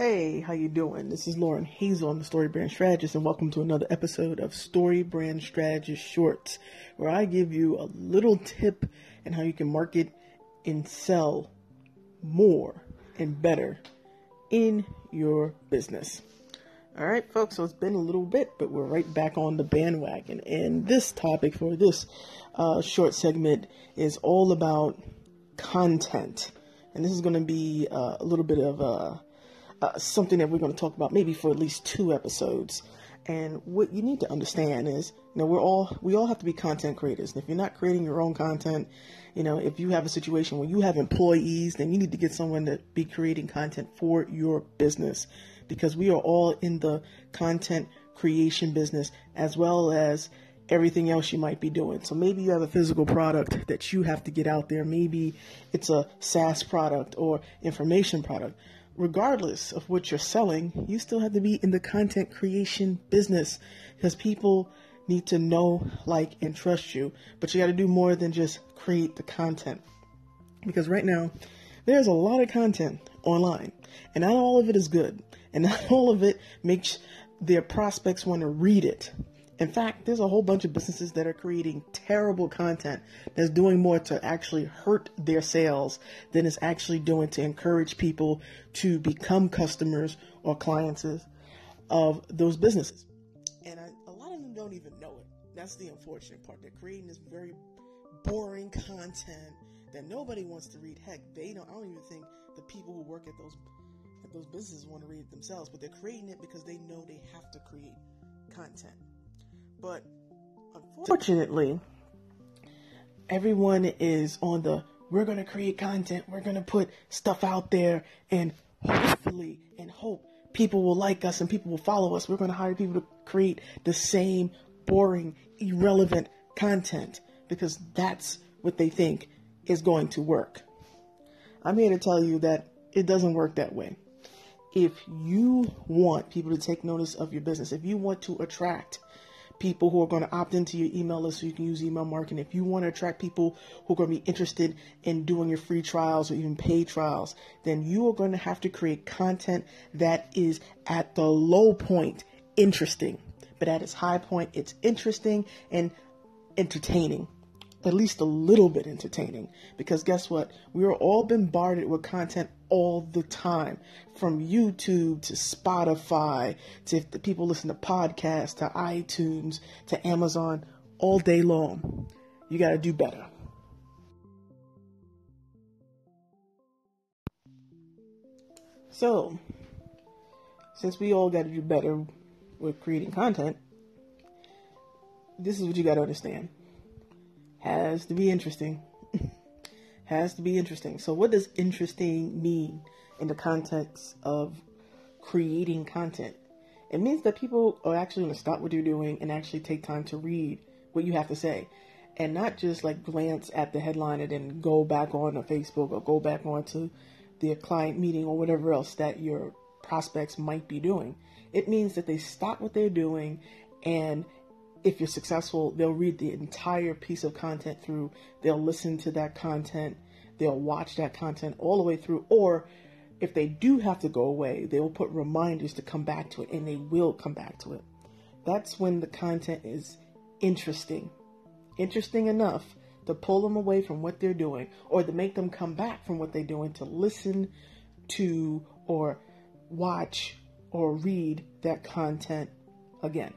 Hey, how you doing? This is Lauren Hazel, I'm the Story Brand Strategist, and welcome to another episode of Story Brand Strategist Shorts, where I give you a little tip and how you can market and sell more and better in your business. All right, folks, so it's been a little bit, but we're right back on the bandwagon. And this topic for this uh, short segment is all about content. And this is going to be uh, a little bit of uh, uh, something that we're going to talk about maybe for at least two episodes. And what you need to understand is, you know, we're all we all have to be content creators. And if you're not creating your own content, you know, if you have a situation where you have employees, then you need to get someone to be creating content for your business because we are all in the content creation business as well as everything else you might be doing. So maybe you have a physical product that you have to get out there. Maybe it's a SaaS product or information product. Regardless of what you're selling, you still have to be in the content creation business because people need to know, like, and trust you. But you got to do more than just create the content. Because right now, there's a lot of content online, and not all of it is good, and not all of it makes their prospects want to read it. In fact, there's a whole bunch of businesses that are creating terrible content that's doing more to actually hurt their sales than it's actually doing to encourage people to become customers or clients of those businesses. And I, a lot of them don't even know it. That's the unfortunate part. They're creating this very boring content that nobody wants to read. Heck, they don't. I don't even think the people who work at those at those businesses want to read it themselves. But they're creating it because they know they have to create content. But unfortunately, everyone is on the we're going to create content, we're going to put stuff out there, and hopefully, and hope people will like us and people will follow us. We're going to hire people to create the same boring, irrelevant content because that's what they think is going to work. I'm here to tell you that it doesn't work that way. If you want people to take notice of your business, if you want to attract people who are going to opt into your email list so you can use email marketing. If you want to attract people who are going to be interested in doing your free trials or even paid trials, then you are going to have to create content that is at the low point interesting, but at its high point, it's interesting and entertaining at least a little bit entertaining. Because guess what? We are all bombarded with content all the time from YouTube to Spotify to if the people listen to podcasts to iTunes to Amazon all day long. You got to do better. So, since we all got to do better with creating content, this is what you got to understand has to be interesting. Has to be interesting. So, what does interesting mean in the context of creating content? It means that people are actually going to stop what you're doing and actually take time to read what you have to say and not just like glance at the headline and then go back on to Facebook or go back on to the client meeting or whatever else that your prospects might be doing. It means that they stop what they're doing and if you're successful, they'll read the entire piece of content through, they'll listen to that content, they'll watch that content all the way through, or if they do have to go away, they will put reminders to come back to it and they will come back to it. That's when the content is interesting. Interesting enough to pull them away from what they're doing or to make them come back from what they're doing to listen to or watch or read that content again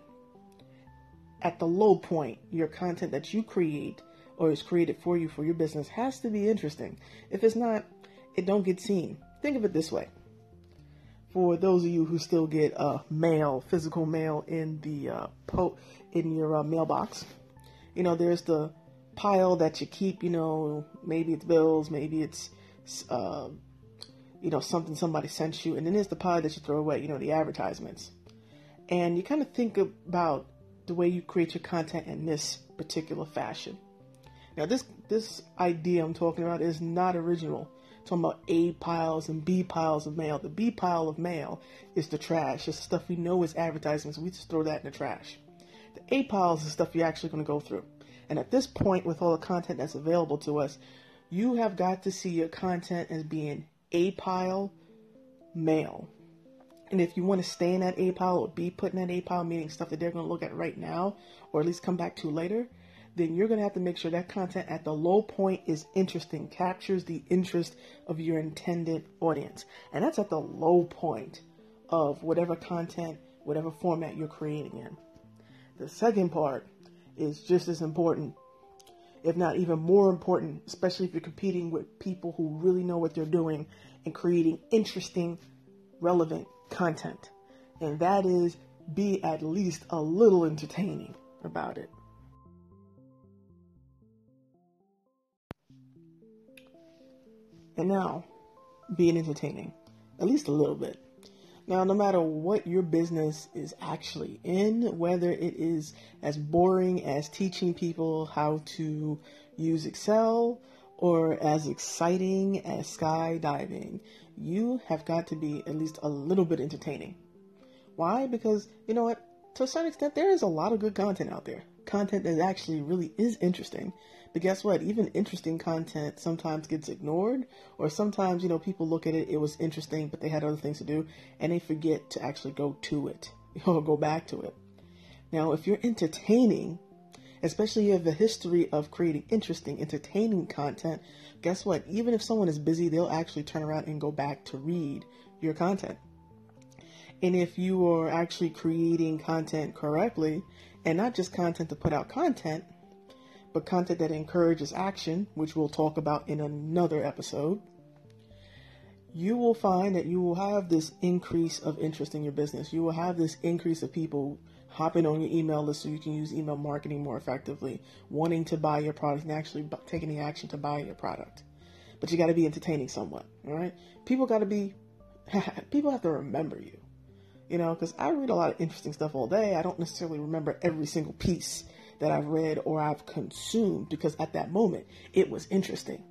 at the low point, your content that you create or is created for you for your business has to be interesting. If it's not, it don't get seen. Think of it this way. For those of you who still get uh, mail, physical mail in the uh, po- in your uh, mailbox, you know there's the pile that you keep. You know, maybe it's bills, maybe it's uh, you know something somebody sent you, and then there's the pile that you throw away. You know, the advertisements, and you kind of think about the way you create your content in this particular fashion. Now, this this idea I'm talking about is not original. I'm talking about A piles and B piles of mail. The B pile of mail is the trash. It's the stuff we know is advertisements. We just throw that in the trash. The A piles is stuff you're actually going to go through. And at this point, with all the content that's available to us, you have got to see your content as being A pile mail. And if you want to stay in that A pile or be put in that A pile, meaning stuff that they're going to look at right now or at least come back to later, then you're going to have to make sure that content at the low point is interesting, captures the interest of your intended audience. And that's at the low point of whatever content, whatever format you're creating in. The second part is just as important, if not even more important, especially if you're competing with people who really know what they're doing and creating interesting, relevant content. And that is be at least a little entertaining about it. And now, being entertaining, at least a little bit. Now, no matter what your business is actually in, whether it is as boring as teaching people how to use Excel or as exciting as skydiving, you have got to be at least a little bit entertaining. Why? Because, you know what? To certain extent, there is a lot of good content out there. Content that actually really is interesting. But guess what? Even interesting content sometimes gets ignored, or sometimes, you know, people look at it, it was interesting, but they had other things to do, and they forget to actually go to it, or go back to it. Now, if you're entertaining, especially if you have a history of creating interesting, entertaining content, guess what? Even if someone is busy, they'll actually turn around and go back to read your content. And if you are actually creating content correctly, and not just content to put out content, but content that encourages action, which we'll talk about in another episode, you will find that you will have this increase of interest in your business. You will have this increase of people hopping on your email list so you can use email marketing more effectively, wanting to buy your product and actually taking the action to buy your product. But you got to be entertaining somewhat, all right? People got to be, people have to remember you, you know, because I read a lot of interesting stuff all day. I don't necessarily remember every single piece that I've read or I've consumed because at that moment it was interesting.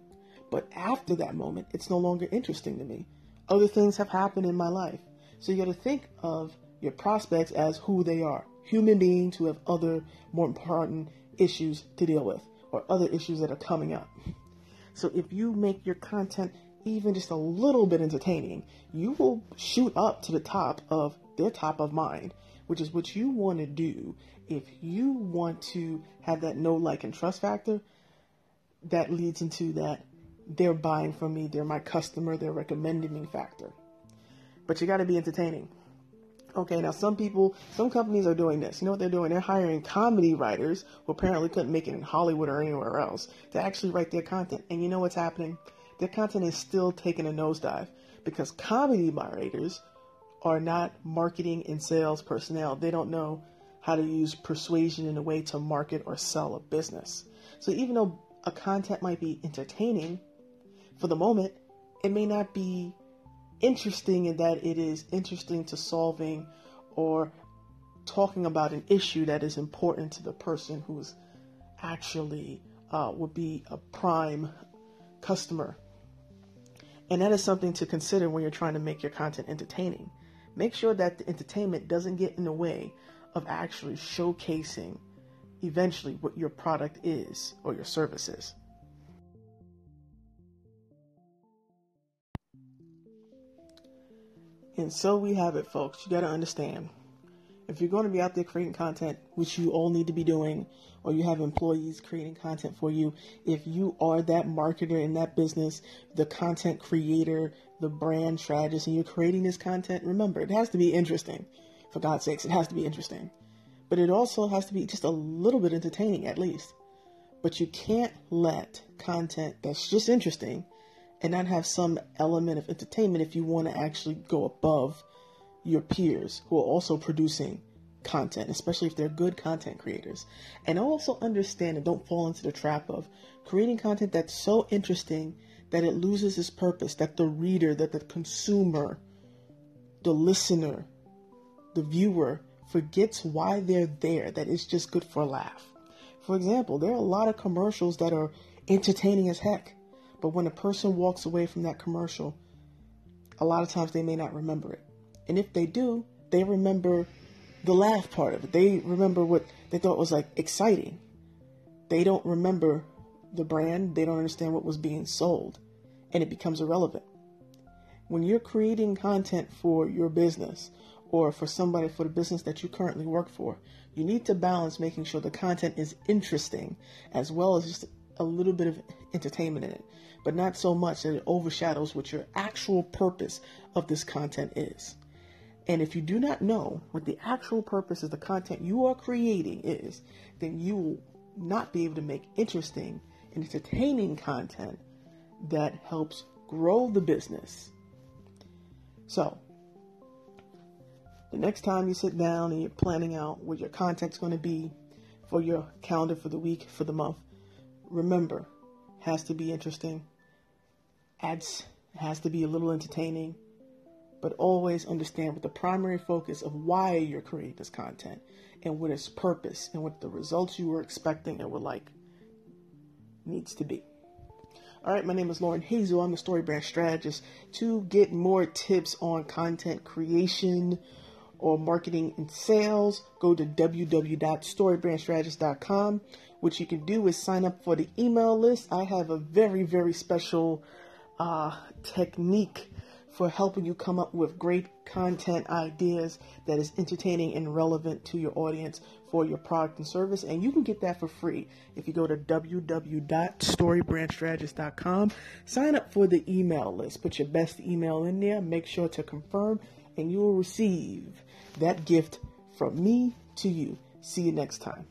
But after that moment, it's no longer interesting to me. Other things have happened in my life. So you got to think of your prospects as who they are human beings who have other more important issues to deal with or other issues that are coming up. So if you make your content even just a little bit entertaining, you will shoot up to the top of their top of mind, which is what you want to do if you want to have that know like, and trust factor. That leads into that they're buying from me, they're my customer, they're recommending me factor. But you got to be entertaining. Okay, now some people, some companies are doing this. You know what they're doing? They're hiring comedy writers who apparently couldn't make it in Hollywood or anywhere else to actually write their content. And you know what's happening? Their content is still taking a nosedive because comedy writers are not marketing and sales personnel. They don't know how to use persuasion in a way to market or sell a business. So even though a content might be entertaining for the moment, it may not be interesting in that it is interesting to solving or talking about an issue that is important to the person who's actually uh, would be a prime customer. And that is something to consider when you're trying to make your content entertaining. Make sure that the entertainment doesn't get in the way of actually showcasing eventually what your product is or your service is. And so we have it, folks. You got to understand if you're going to be out there creating content, which you all need to be doing, or you have employees creating content for you, if you are that marketer in that business, the content creator, the brand strategist, and you're creating this content, remember, it has to be interesting. For God's sakes, it has to be interesting. But it also has to be just a little bit entertaining, at least. But you can't let content that's just interesting and not have some element of entertainment if you want to actually go above your peers who are also producing content, especially if they're good content creators. And also understand and don't fall into the trap of creating content that's so interesting that it loses its purpose, that the reader, that the consumer, the listener, the viewer forgets why they're there, that it's just good for a laugh. For example, there are a lot of commercials that are entertaining as heck but when a person walks away from that commercial, a lot of times they may not remember it. And if they do, they remember the laugh part of it. They remember what they thought was like exciting. They don't remember the brand, they don't understand what was being sold, and it becomes irrelevant. when you're creating content for your business or for somebody for the business that you currently work for, you need to balance making sure the content is interesting as well as just a little bit of entertainment in it, but not so much that it overshadows what your actual purpose of this content is. And if you do not know what the actual purpose of the content you are creating is, then you will not be able to make interesting and entertaining content that helps grow the business so, the next time you sit down and you're planning out what your content's going to be for your calendar for the week, for the month, remember, has to be interesting, adds has to be a little entertaining, but always understand what the primary focus of why you're creating this content and what its purpose and what the results you were expecting and were like needs to be. All right, my name is Lauren Hazel. I'm the Story Brand Strategist. To get more tips on content creation or marketing and sales, go to www.storybrandstrategist.com. What you can do is sign up for the email list. I have a very, very special uh, technique for helping you come up with great content ideas that is entertaining and relevant to your audience for your product and service. And you can get that for free if you go to www.storybrandstrategist.com. Sign up for the email list. Put your best email in there. Make sure to confirm, and you will receive that gift from me to you. See you next time.